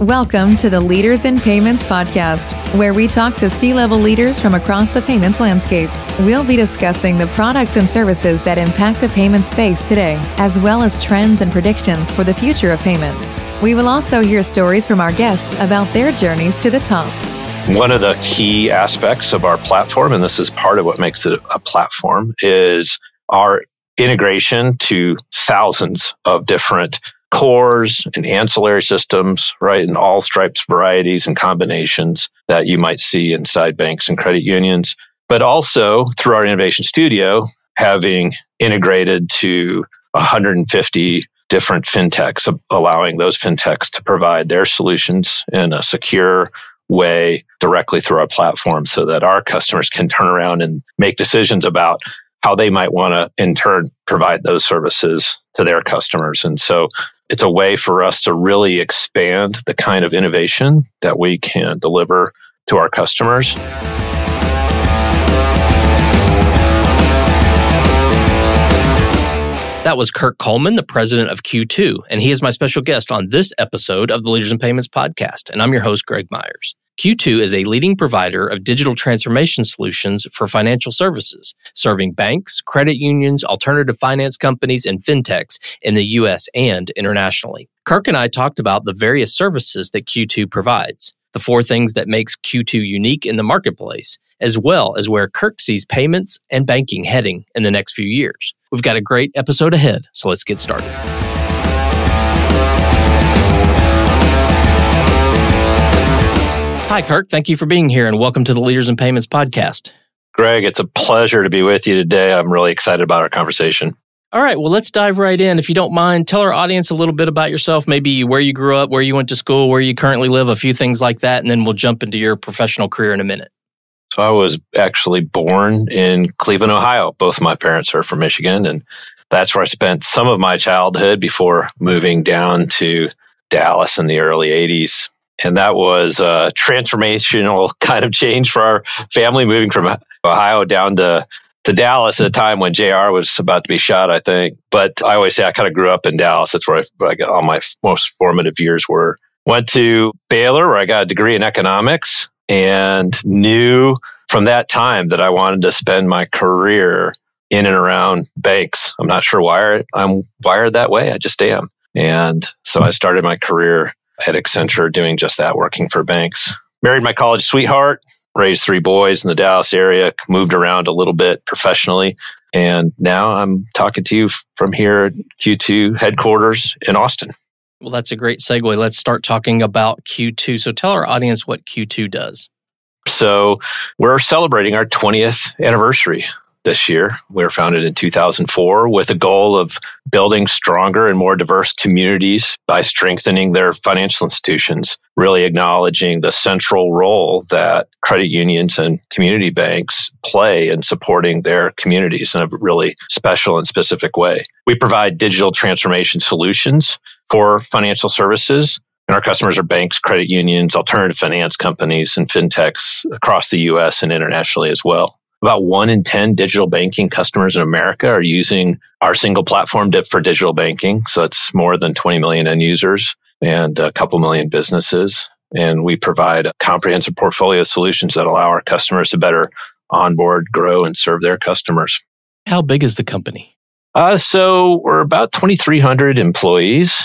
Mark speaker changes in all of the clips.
Speaker 1: Welcome to the Leaders in Payments podcast, where we talk to C level leaders from across the payments landscape. We'll be discussing the products and services that impact the payment space today, as well as trends and predictions for the future of payments. We will also hear stories from our guests about their journeys to the top.
Speaker 2: One of the key aspects of our platform, and this is part of what makes it a platform, is our integration to thousands of different cores and ancillary systems, right? And all stripes, varieties, and combinations that you might see inside banks and credit unions. But also through our innovation studio, having integrated to 150 different fintechs, allowing those fintechs to provide their solutions in a secure way directly through our platform so that our customers can turn around and make decisions about how they might want to in turn provide those services to their customers. And so it's a way for us to really expand the kind of innovation that we can deliver to our customers.
Speaker 3: That was Kirk Coleman, the president of Q2, and he is my special guest on this episode of the Leaders in Payments podcast. And I'm your host, Greg Myers. Q2 is a leading provider of digital transformation solutions for financial services, serving banks, credit unions, alternative finance companies, and fintechs in the US and internationally. Kirk and I talked about the various services that Q2 provides, the four things that makes Q2 unique in the marketplace, as well as where Kirk sees payments and banking heading in the next few years. We've got a great episode ahead, so let's get started. Hi, Kirk. Thank you for being here and welcome to the Leaders in Payments podcast.
Speaker 2: Greg, it's a pleasure to be with you today. I'm really excited about our conversation.
Speaker 3: All right, well, let's dive right in. If you don't mind, tell our audience a little bit about yourself, maybe where you grew up, where you went to school, where you currently live, a few things like that, and then we'll jump into your professional career in a minute.
Speaker 2: So, I was actually born in Cleveland, Ohio. Both my parents are from Michigan, and that's where I spent some of my childhood before moving down to Dallas in the early 80s and that was a transformational kind of change for our family moving from Ohio down to to Dallas at a time when JR was about to be shot, I think. But I always say I kind of grew up in Dallas. That's where I, I got all my most formative years were. Went to Baylor where I got a degree in economics and knew from that time that I wanted to spend my career in and around banks. I'm not sure why I'm wired that way. I just am. And so I started my career at Accenture doing just that, working for banks. Married my college sweetheart, raised three boys in the Dallas area, moved around a little bit professionally. And now I'm talking to you from here at Q2 headquarters in Austin.
Speaker 3: Well, that's a great segue. Let's start talking about Q2. So tell our audience what Q2 does.
Speaker 2: So we're celebrating our 20th anniversary this year. We were founded in 2004 with a goal of building stronger and more diverse communities by strengthening their financial institutions, really acknowledging the central role that credit unions and community banks play in supporting their communities in a really special and specific way. We provide digital transformation solutions for financial services and our customers are banks, credit unions, alternative finance companies, and fintechs across the US and internationally as well. About one in 10 digital banking customers in America are using our single platform for digital banking. So it's more than 20 million end users and a couple million businesses. And we provide a comprehensive portfolio of solutions that allow our customers to better onboard, grow, and serve their customers.
Speaker 3: How big is the company?
Speaker 2: Uh, so we're about 2,300 employees.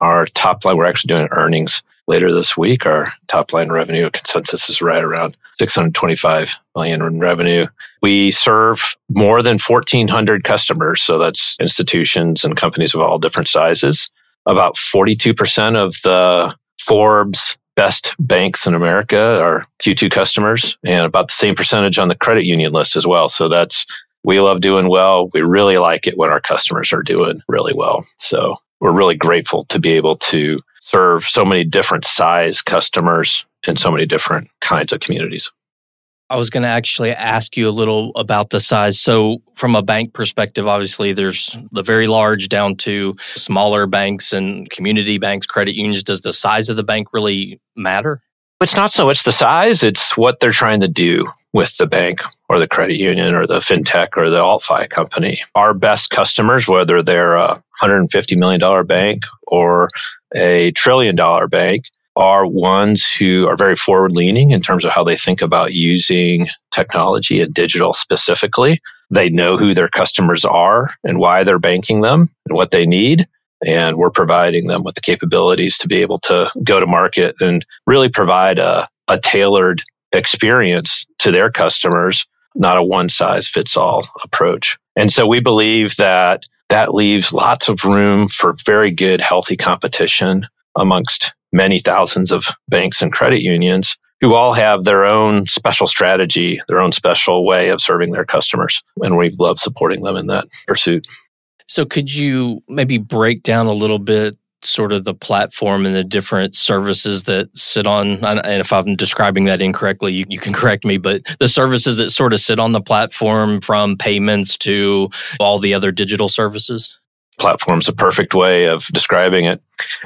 Speaker 2: Our top line, we're actually doing earnings later this week. Our top line revenue consensus is right around 625 million in revenue. We serve more than 1,400 customers. So that's institutions and companies of all different sizes. About 42% of the Forbes best banks in America are Q2 customers and about the same percentage on the credit union list as well. So that's, we love doing well. We really like it when our customers are doing really well. So we're really grateful to be able to serve so many different size customers in so many different kinds of communities.
Speaker 3: I was going to actually ask you a little about the size. So, from a bank perspective, obviously, there's the very large down to smaller banks and community banks, credit unions. Does the size of the bank really matter?
Speaker 2: It's not so much the size, it's what they're trying to do with the bank or the credit union or the fintech or the alt-fi company. Our best customers, whether they're a $150 million bank or a trillion dollar bank, are ones who are very forward leaning in terms of how they think about using technology and digital specifically. They know who their customers are and why they're banking them and what they need. And we're providing them with the capabilities to be able to go to market and really provide a, a tailored experience to their customers, not a one size fits all approach. And so we believe that that leaves lots of room for very good, healthy competition amongst many thousands of banks and credit unions who all have their own special strategy, their own special way of serving their customers. And we love supporting them in that pursuit.
Speaker 3: So, could you maybe break down a little bit sort of the platform and the different services that sit on and if i'm describing that incorrectly you, you, can correct me but the services that sort of sit on the platform from payments to all the other digital services?
Speaker 2: Platform's a perfect way of describing it.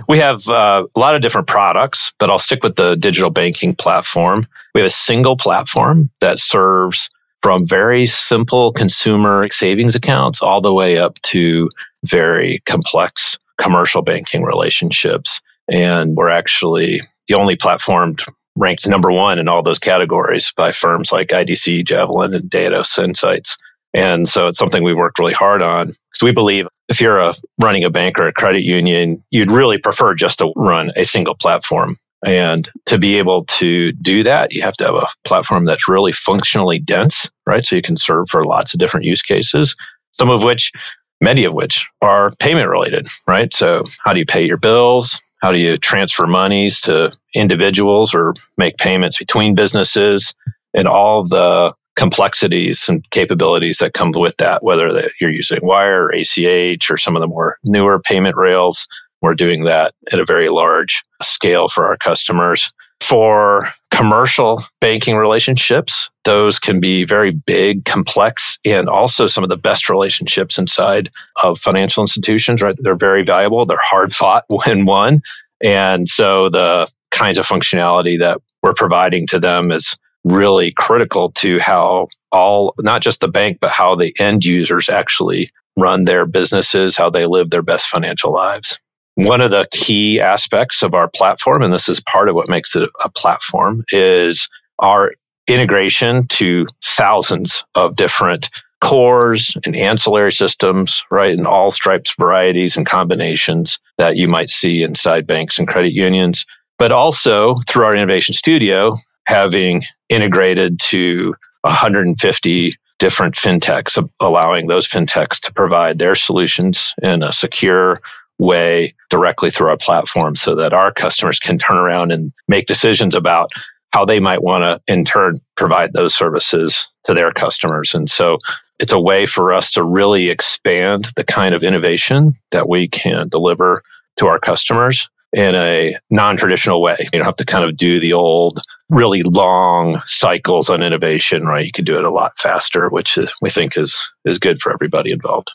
Speaker 2: We have uh, a lot of different products but i'll stick with the digital banking platform. We have a single platform that serves from very simple consumer savings accounts all the way up to very complex commercial banking relationships. And we're actually the only platform ranked number one in all those categories by firms like IDC, Javelin, and Datos Insights. And so it's something we've worked really hard on because we believe if you're a, running a bank or a credit union, you'd really prefer just to run a single platform. And to be able to do that, you have to have a platform that's really functionally dense, right? So you can serve for lots of different use cases, some of which many of which are payment related, right? So how do you pay your bills? How do you transfer monies to individuals or make payments between businesses and all the complexities and capabilities that come with that, whether you're using wire or ACH or some of the more newer payment rails. We're doing that at a very large scale for our customers. For commercial banking relationships, those can be very big, complex, and also some of the best relationships inside of financial institutions, right? They're very valuable. They're hard fought when won. And so the kinds of functionality that we're providing to them is really critical to how all, not just the bank, but how the end users actually run their businesses, how they live their best financial lives. One of the key aspects of our platform, and this is part of what makes it a platform, is our integration to thousands of different cores and ancillary systems, right? And all stripes, varieties, and combinations that you might see inside banks and credit unions. But also through our innovation studio, having integrated to 150 different fintechs, allowing those fintechs to provide their solutions in a secure, way directly through our platform so that our customers can turn around and make decisions about how they might want to in turn provide those services to their customers. And so it's a way for us to really expand the kind of innovation that we can deliver to our customers in a non-traditional way. You don't have to kind of do the old, really long cycles on innovation, right? You can do it a lot faster, which we think is is good for everybody involved.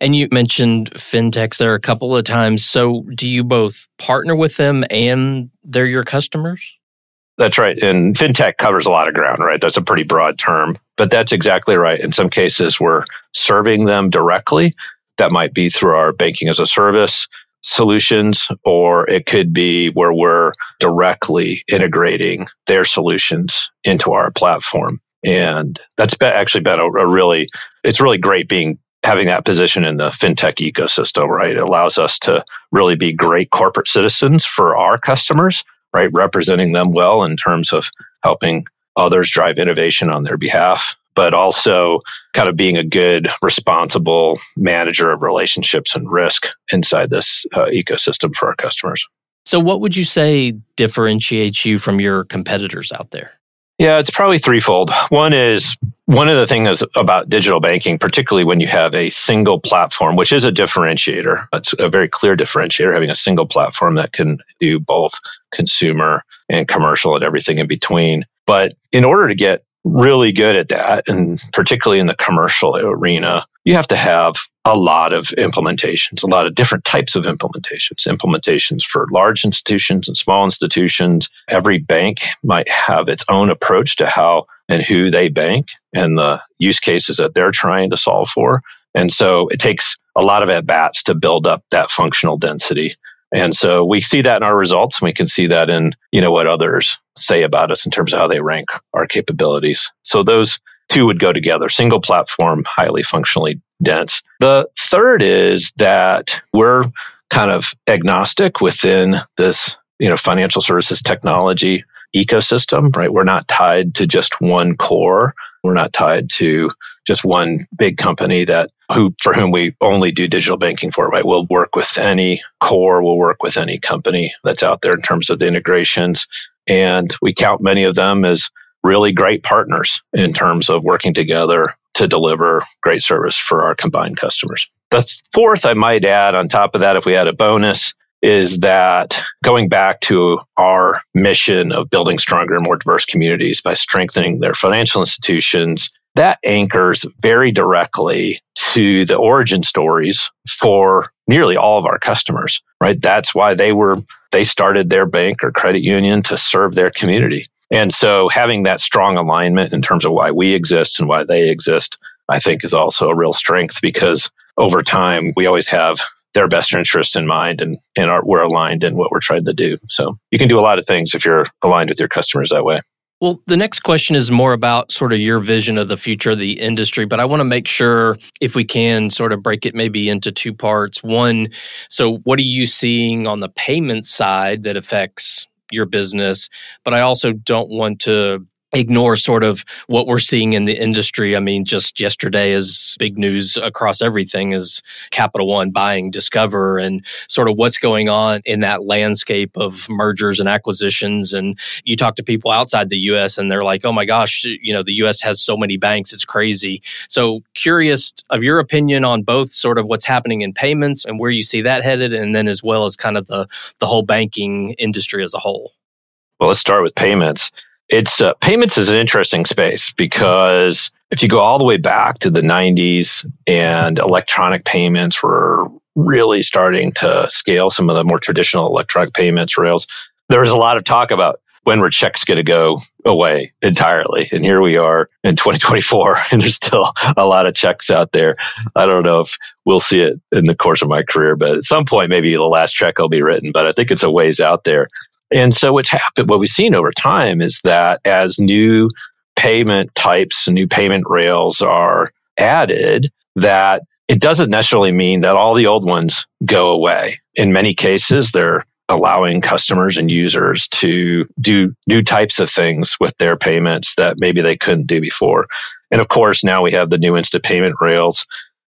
Speaker 3: And you mentioned fintechs there a couple of times. So do you both partner with them and they're your customers?
Speaker 2: That's right. And fintech covers a lot of ground, right? That's a pretty broad term, but that's exactly right. In some cases, we're serving them directly. That might be through our banking as a service solutions, or it could be where we're directly integrating their solutions into our platform. And that's been actually been a, a really, it's really great being having that position in the fintech ecosystem, right? It allows us to really be great corporate citizens for our customers, right? Representing them well in terms of helping others drive innovation on their behalf, but also kind of being a good, responsible manager of relationships and risk inside this uh, ecosystem for our customers.
Speaker 3: So, what would you say differentiates you from your competitors out there?
Speaker 2: Yeah, it's probably threefold. One is one of the things about digital banking, particularly when you have a single platform, which is a differentiator. It's a very clear differentiator, having a single platform that can do both consumer and commercial and everything in between. But in order to get really good at that, and particularly in the commercial arena, you have to have a lot of implementations, a lot of different types of implementations, implementations for large institutions and small institutions. Every bank might have its own approach to how and who they bank and the use cases that they're trying to solve for. And so it takes a lot of at bats to build up that functional density. And so we see that in our results and we can see that in, you know, what others say about us in terms of how they rank our capabilities. So those two would go together. Single platform, highly functionally dense. The third is that we're kind of agnostic within this, you know, financial services technology ecosystem, right? We're not tied to just one core. We're not tied to just one big company that who for whom we only do digital banking for, right? We'll work with any core, we'll work with any company that's out there in terms of the integrations. And we count many of them as really great partners in terms of working together to deliver great service for our combined customers. The fourth, I might add on top of that, if we had a bonus, is that going back to our mission of building stronger and more diverse communities by strengthening their financial institutions, that anchors very directly to the origin stories for nearly all of our customers, right? That's why they were, they started their bank or credit union to serve their community. And so having that strong alignment in terms of why we exist and why they exist, I think is also a real strength because over time we always have their best interest in mind and, and are, we're aligned in what we're trying to do. So you can do a lot of things if you're aligned with your customers that way.
Speaker 3: Well, the next question is more about sort of your vision of the future of the industry, but I want to make sure if we can sort of break it maybe into two parts. One, so what are you seeing on the payment side that affects your business, but I also don't want to ignore sort of what we're seeing in the industry. I mean, just yesterday is big news across everything is Capital One buying Discover and sort of what's going on in that landscape of mergers and acquisitions. And you talk to people outside the US and they're like, oh my gosh, you know, the US has so many banks. It's crazy. So curious of your opinion on both sort of what's happening in payments and where you see that headed. And then as well as kind of the, the whole banking industry as a whole.
Speaker 2: Well, let's start with payments. It's uh, payments is an interesting space because if you go all the way back to the 90s and electronic payments were really starting to scale some of the more traditional electronic payments rails, there was a lot of talk about when were checks going to go away entirely. And here we are in 2024, and there's still a lot of checks out there. I don't know if we'll see it in the course of my career, but at some point, maybe the last check will be written, but I think it's a ways out there. And so what's happened, what we've seen over time is that as new payment types and new payment rails are added, that it doesn't necessarily mean that all the old ones go away. In many cases, they're allowing customers and users to do new types of things with their payments that maybe they couldn't do before. And of course, now we have the new instant payment rails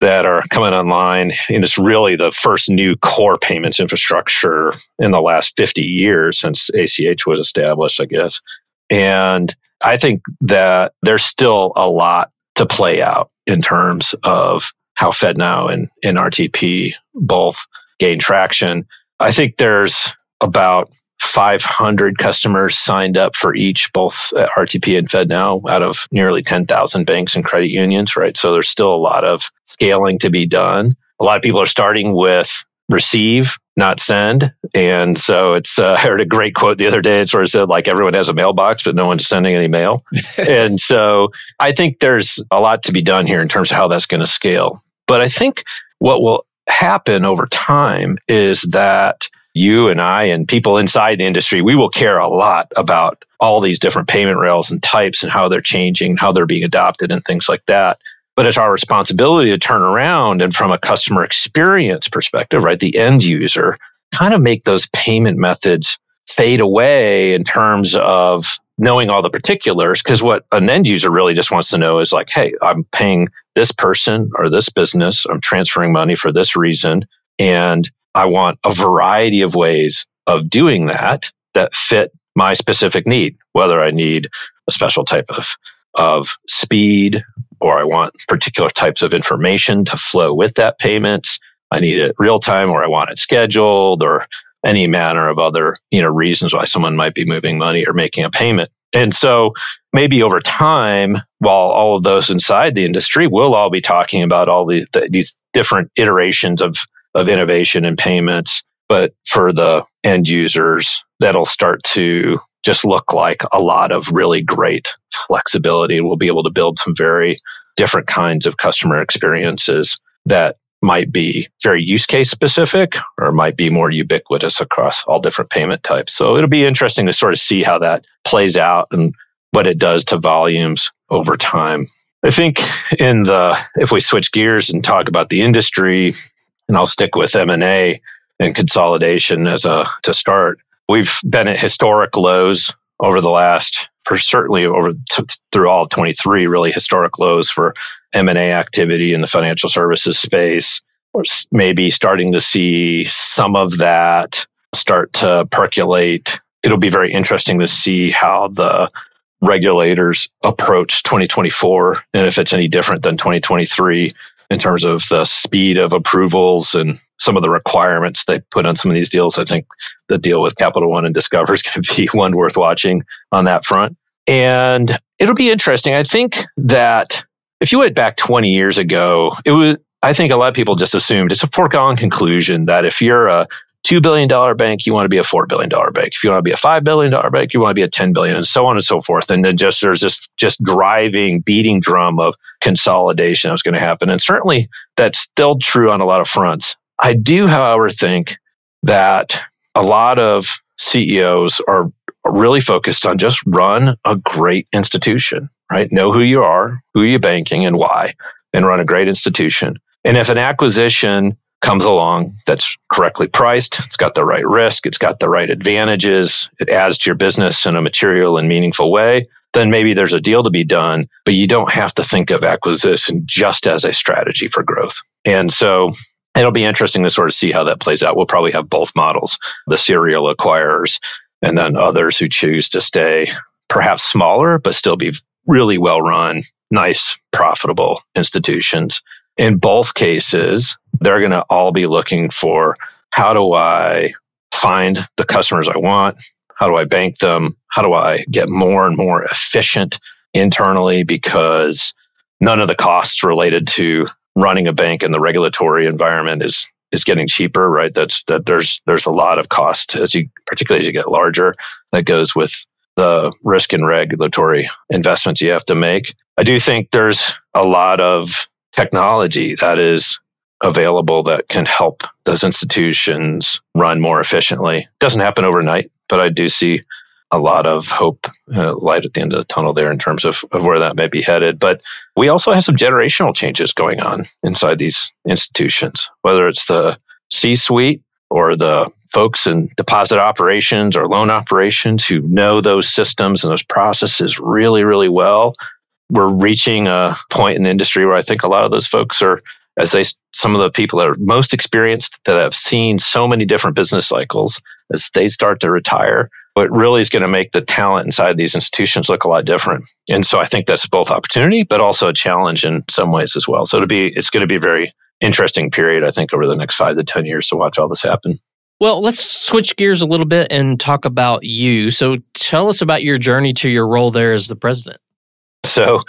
Speaker 2: that are coming online. And it's really the first new core payments infrastructure in the last 50 years since ACH was established, I guess. And I think that there's still a lot to play out in terms of how FedNow and, and RTP both gain traction. I think there's about 500 customers signed up for each, both RTP and FedNow, out of nearly 10,000 banks and credit unions, right? So there's still a lot of scaling to be done. A lot of people are starting with receive, not send. And so it's, uh, I heard a great quote the other day. It sort of said, like, everyone has a mailbox, but no one's sending any mail. and so I think there's a lot to be done here in terms of how that's going to scale. But I think what will happen over time is that you and I and people inside the industry, we will care a lot about all these different payment rails and types and how they're changing, how they're being adopted and things like that. But it's our responsibility to turn around and from a customer experience perspective, right, the end user, kind of make those payment methods fade away in terms of knowing all the particulars. Because what an end user really just wants to know is like, hey, I'm paying this person or this business, I'm transferring money for this reason. And I want a variety of ways of doing that that fit my specific need, whether I need a special type of, of speed or I want particular types of information to flow with that payment. I need it real time or I want it scheduled or any manner of other, you know, reasons why someone might be moving money or making a payment. And so maybe over time, while all of those inside the industry will all be talking about all the, the, these different iterations of of innovation and payments. But for the end users, that'll start to just look like a lot of really great flexibility. We'll be able to build some very different kinds of customer experiences that might be very use case specific or might be more ubiquitous across all different payment types. So it'll be interesting to sort of see how that plays out and what it does to volumes over time. I think in the if we switch gears and talk about the industry, and I'll stick with M&A and consolidation as a to start. We've been at historic lows over the last for certainly over t- through all 23 really historic lows for M&A activity in the financial services space. Or maybe starting to see some of that start to percolate. It'll be very interesting to see how the regulators approach 2024 and if it's any different than 2023 in terms of the speed of approvals and some of the requirements they put on some of these deals. I think the deal with Capital One and Discover is going to be one worth watching on that front. And it'll be interesting. I think that if you went back 20 years ago, it was, I think a lot of people just assumed it's a foregone conclusion that if you're a $2 billion bank, you want to be a $4 billion bank. If you want to be a $5 billion bank, you want to be a 10 billion and so on and so forth. And then just there's this just driving, beating drum of consolidation that was going to happen. And certainly that's still true on a lot of fronts. I do, however, think that a lot of CEOs are really focused on just run a great institution, right? Know who you are, who you're banking and why, and run a great institution. And if an acquisition comes along that's correctly priced, it's got the right risk, it's got the right advantages, it adds to your business in a material and meaningful way, then maybe there's a deal to be done, but you don't have to think of acquisition just as a strategy for growth. And so it'll be interesting to sort of see how that plays out. We'll probably have both models, the serial acquirers and then others who choose to stay perhaps smaller, but still be really well run, nice, profitable institutions in both cases, they're going to all be looking for how do I find the customers I want? How do I bank them? How do I get more and more efficient internally? Because none of the costs related to running a bank in the regulatory environment is is getting cheaper, right? That's that there's there's a lot of cost as you particularly as you get larger that goes with the risk and regulatory investments you have to make. I do think there's a lot of technology that is available that can help those institutions run more efficiently. Doesn't happen overnight, but I do see a lot of hope, uh, light at the end of the tunnel there in terms of, of where that may be headed. But we also have some generational changes going on inside these institutions, whether it's the C suite or the folks in deposit operations or loan operations who know those systems and those processes really, really well we're reaching a point in the industry where I think a lot of those folks are, as they, some of the people that are most experienced that have seen so many different business cycles, as they start to retire, what really is going to make the talent inside these institutions look a lot different. And so I think that's both opportunity, but also a challenge in some ways as well. So to be, it's going to be a very interesting period, I think, over the next five to 10 years to watch all this happen.
Speaker 3: Well, let's switch gears a little bit and talk about you. So tell us about your journey to your role there as the president.
Speaker 2: So,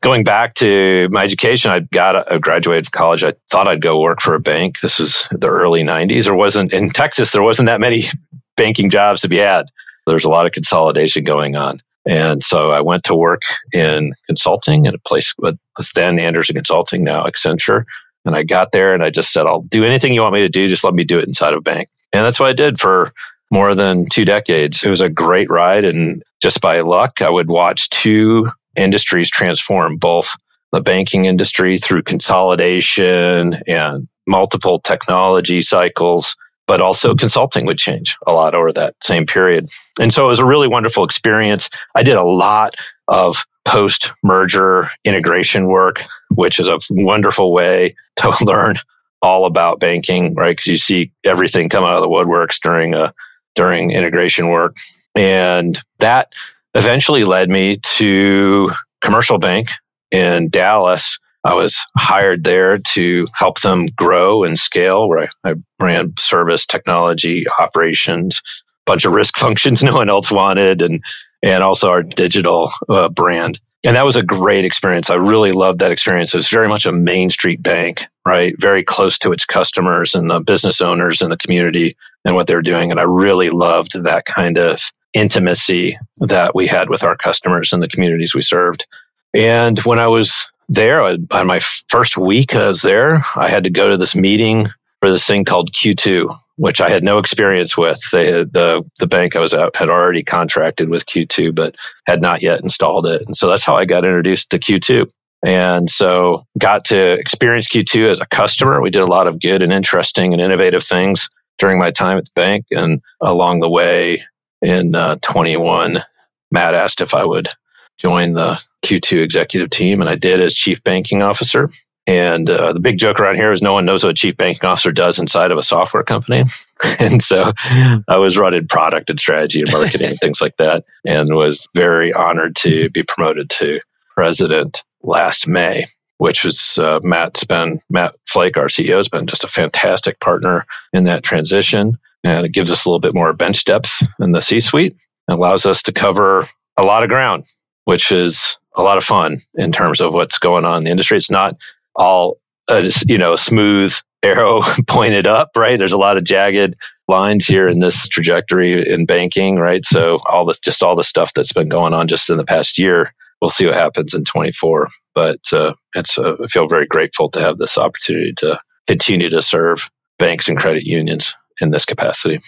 Speaker 2: going back to my education, I got a graduated college. I thought I'd go work for a bank. This was the early '90s. There wasn't in Texas. There wasn't that many banking jobs to be had. There's a lot of consolidation going on, and so I went to work in consulting at a place that was then Andersen Consulting, now Accenture. And I got there, and I just said, "I'll do anything you want me to do. Just let me do it inside of a bank." And that's what I did for more than two decades. It was a great ride. And just by luck, I would watch two industries transform, both the banking industry through consolidation and multiple technology cycles, but also consulting would change a lot over that same period. And so it was a really wonderful experience. I did a lot of post merger integration work, which is a wonderful way to learn all about banking, right? Because you see everything come out of the woodworks during a during integration work, and that eventually led me to Commercial Bank in Dallas. I was hired there to help them grow and scale, where I, I ran service, technology, operations, bunch of risk functions no one else wanted, and and also our digital uh, brand. And that was a great experience. I really loved that experience. It was very much a Main Street bank, right? Very close to its customers and the business owners and the community and what they're doing. And I really loved that kind of intimacy that we had with our customers and the communities we served. And when I was there, on my first week I was there, I had to go to this meeting for this thing called Q2, which I had no experience with. Had, the the bank I was at had already contracted with Q2, but had not yet installed it, and so that's how I got introduced to Q2. And so got to experience Q2 as a customer. We did a lot of good and interesting and innovative things during my time at the bank. And along the way in uh, 21, Matt asked if I would join the Q2 executive team, and I did as chief banking officer. And uh, the big joke around here is no one knows what a chief banking officer does inside of a software company. and so I was running product and strategy and marketing and things like that, and was very honored to be promoted to president last May, which was uh, Matt's been Matt Flake, our CEO, has been just a fantastic partner in that transition, and it gives us a little bit more bench depth in the C-suite. It allows us to cover a lot of ground, which is a lot of fun in terms of what's going on in the industry. It's not all uh, you know smooth arrow pointed up, right? There's a lot of jagged lines here in this trajectory in banking, right? So all the just all the stuff that's been going on just in the past year we'll see what happens in 24. But uh, it's uh, I feel very grateful to have this opportunity to continue to serve banks and credit unions in this capacity.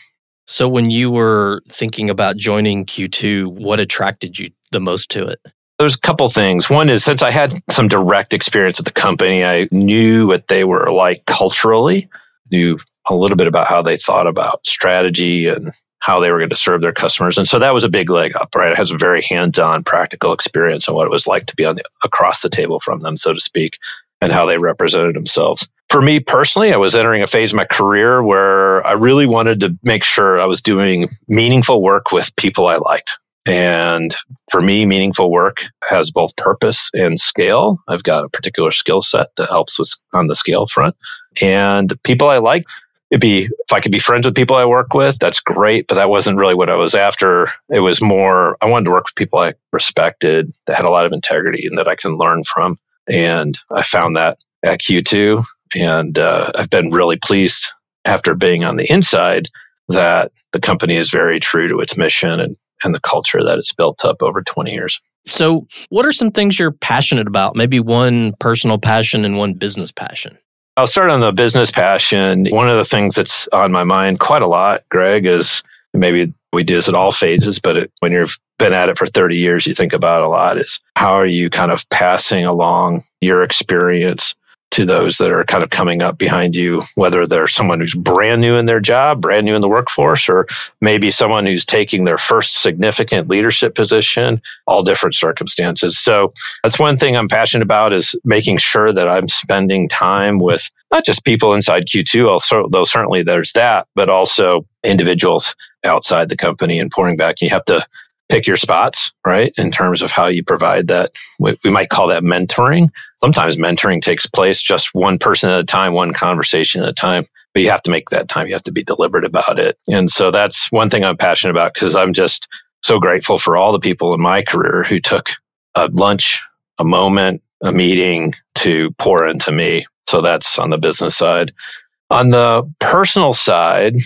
Speaker 3: So, when you were thinking about joining Q2, what attracted you the most to it?
Speaker 2: There's a couple things. One is since I had some direct experience at the company, I knew what they were like culturally, knew a little bit about how they thought about strategy and how they were going to serve their customers. And so that was a big leg up, right? It has a very hands-on practical experience on what it was like to be on the, across the table from them, so to speak, and how they represented themselves. For me personally, I was entering a phase of my career where I really wanted to make sure I was doing meaningful work with people I liked. And for me, meaningful work has both purpose and scale. I've got a particular skill set that helps with on the scale front. And people I like it'd be if I could be friends with people I work with, that's great. But that wasn't really what I was after. It was more I wanted to work with people I respected that had a lot of integrity and that I can learn from. And I found that at Q2, and uh, I've been really pleased after being on the inside that the company is very true to its mission and and the culture that it's built up over 20 years.
Speaker 3: So, what are some things you're passionate about? Maybe one personal passion and one business passion?
Speaker 2: I'll start on the business passion. One of the things that's on my mind quite a lot, Greg, is maybe we do this at all phases, but it, when you've been at it for 30 years, you think about a lot is how are you kind of passing along your experience to those that are kind of coming up behind you, whether they're someone who's brand new in their job, brand new in the workforce, or maybe someone who's taking their first significant leadership position, all different circumstances. So that's one thing I'm passionate about is making sure that I'm spending time with not just people inside Q2, also, though certainly there's that, but also individuals outside the company and pouring back. You have to pick your spots, right? In terms of how you provide that. We, we, might call that mentoring. Sometimes mentoring takes place just one person at a time, one conversation at a time, but you have to make that time. You have to be deliberate about it. And so that's one thing I'm passionate about because I'm just so grateful for all the people in my career who took a lunch, a moment, a meeting to pour into me. So that's on the business side. On the personal side,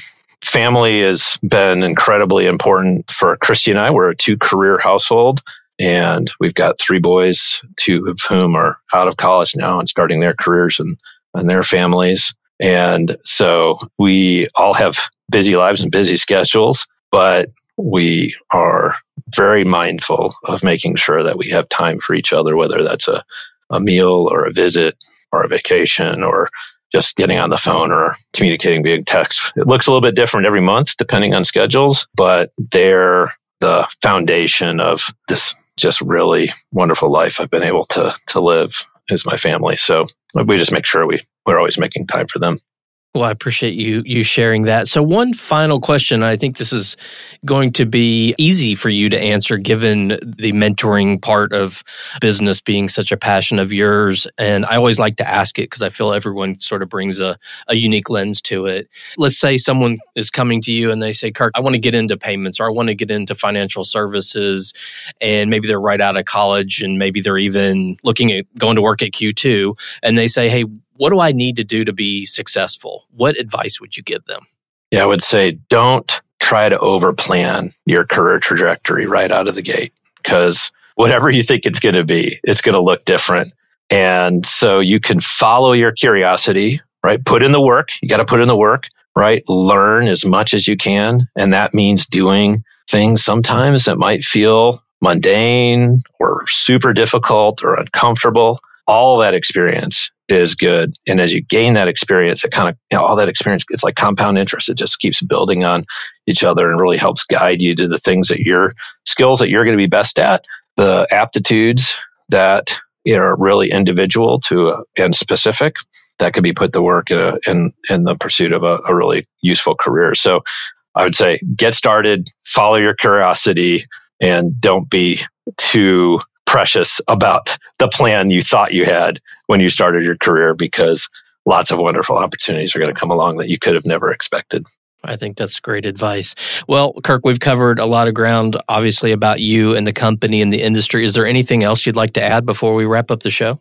Speaker 2: family has been incredibly important for Christy and I. We're a two career household and we've got three boys, two of whom are out of college now and starting their careers and, and their families. And so we all have busy lives and busy schedules, but we are very mindful of making sure that we have time for each other, whether that's a, a meal or a visit or a vacation or just getting on the phone or communicating via text. It looks a little bit different every month depending on schedules, but they're the foundation of this just really wonderful life I've been able to to live is my family. So we just make sure we we're always making time for them.
Speaker 3: Well, I appreciate you you sharing that. So one final question, I think this is going to be easy for you to answer given the mentoring part of business being such a passion of yours and I always like to ask it because I feel everyone sort of brings a, a unique lens to it. Let's say someone is coming to you and they say, "Kirk, I want to get into payments or I want to get into financial services." And maybe they're right out of college and maybe they're even looking at going to work at Q2 and they say, "Hey, what do I need to do to be successful? What advice would you give them?
Speaker 2: Yeah, I would say don't try to overplan your career trajectory right out of the gate because whatever you think it's going to be, it's going to look different And so you can follow your curiosity, right? Put in the work. You got to put in the work, right? Learn as much as you can. And that means doing things sometimes that might feel mundane or super difficult or uncomfortable. All that experience is good. And as you gain that experience, it kind of, you know, all that experience, it's like compound interest. It just keeps building on each other and really helps guide you to the things that your skills that you're going to be best at, the aptitudes that you know, are really individual to uh, and specific that could be put to work in, a, in, in the pursuit of a, a really useful career. So I would say get started, follow your curiosity, and don't be too precious about the plan you thought you had when you started your career because lots of wonderful opportunities are going to come along that you could have never expected.
Speaker 3: I think that's great advice. Well, Kirk, we've covered a lot of ground, obviously, about you and the company and the industry. Is there anything else you'd like to add before we wrap up the show?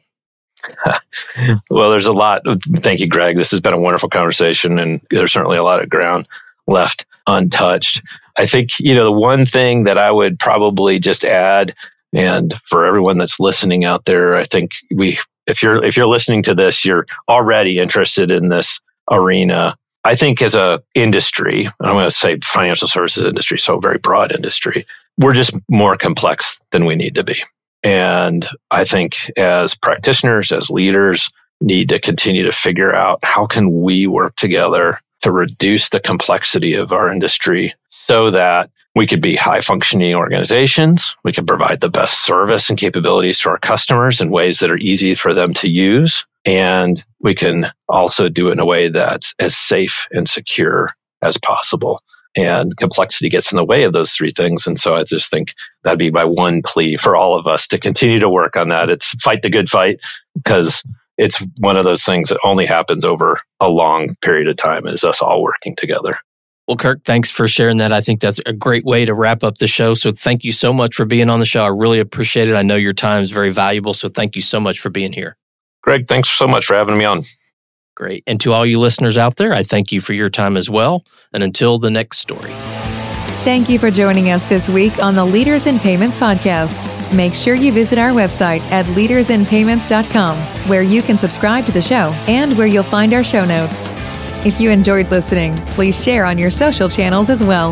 Speaker 2: well, there's a lot. Thank you, Greg. This has been a wonderful conversation, and there's certainly a lot of ground left untouched. I think, you know, the one thing that I would probably just add, and for everyone that's listening out there, I think we, if you're, if you're listening to this, you're already interested in this arena. I think as a industry, I'm going to say financial services industry, so very broad industry, we're just more complex than we need to be. And I think as practitioners, as leaders, need to continue to figure out how can we work together to reduce the complexity of our industry so that we could be high functioning organizations. We can provide the best service and capabilities to our customers in ways that are easy for them to use. And we can also do it in a way that's as safe and secure as possible. And complexity gets in the way of those three things. And so I just think that'd be my one plea for all of us to continue to work on that. It's fight the good fight because it's one of those things that only happens over a long period of time is us all working together.
Speaker 3: Well, Kirk, thanks for sharing that. I think that's a great way to wrap up the show. So thank you so much for being on the show. I really appreciate it. I know your time is very valuable. So thank you so much for being here.
Speaker 2: Greg, thanks so much for having me on.
Speaker 3: Great. And to all you listeners out there, I thank you for your time as well. And until the next story.
Speaker 1: Thank you for joining us this week on the Leaders in Payments podcast. Make sure you visit our website at leadersinpayments.com, where you can subscribe to the show and where you'll find our show notes. If you enjoyed listening, please share on your social channels as well.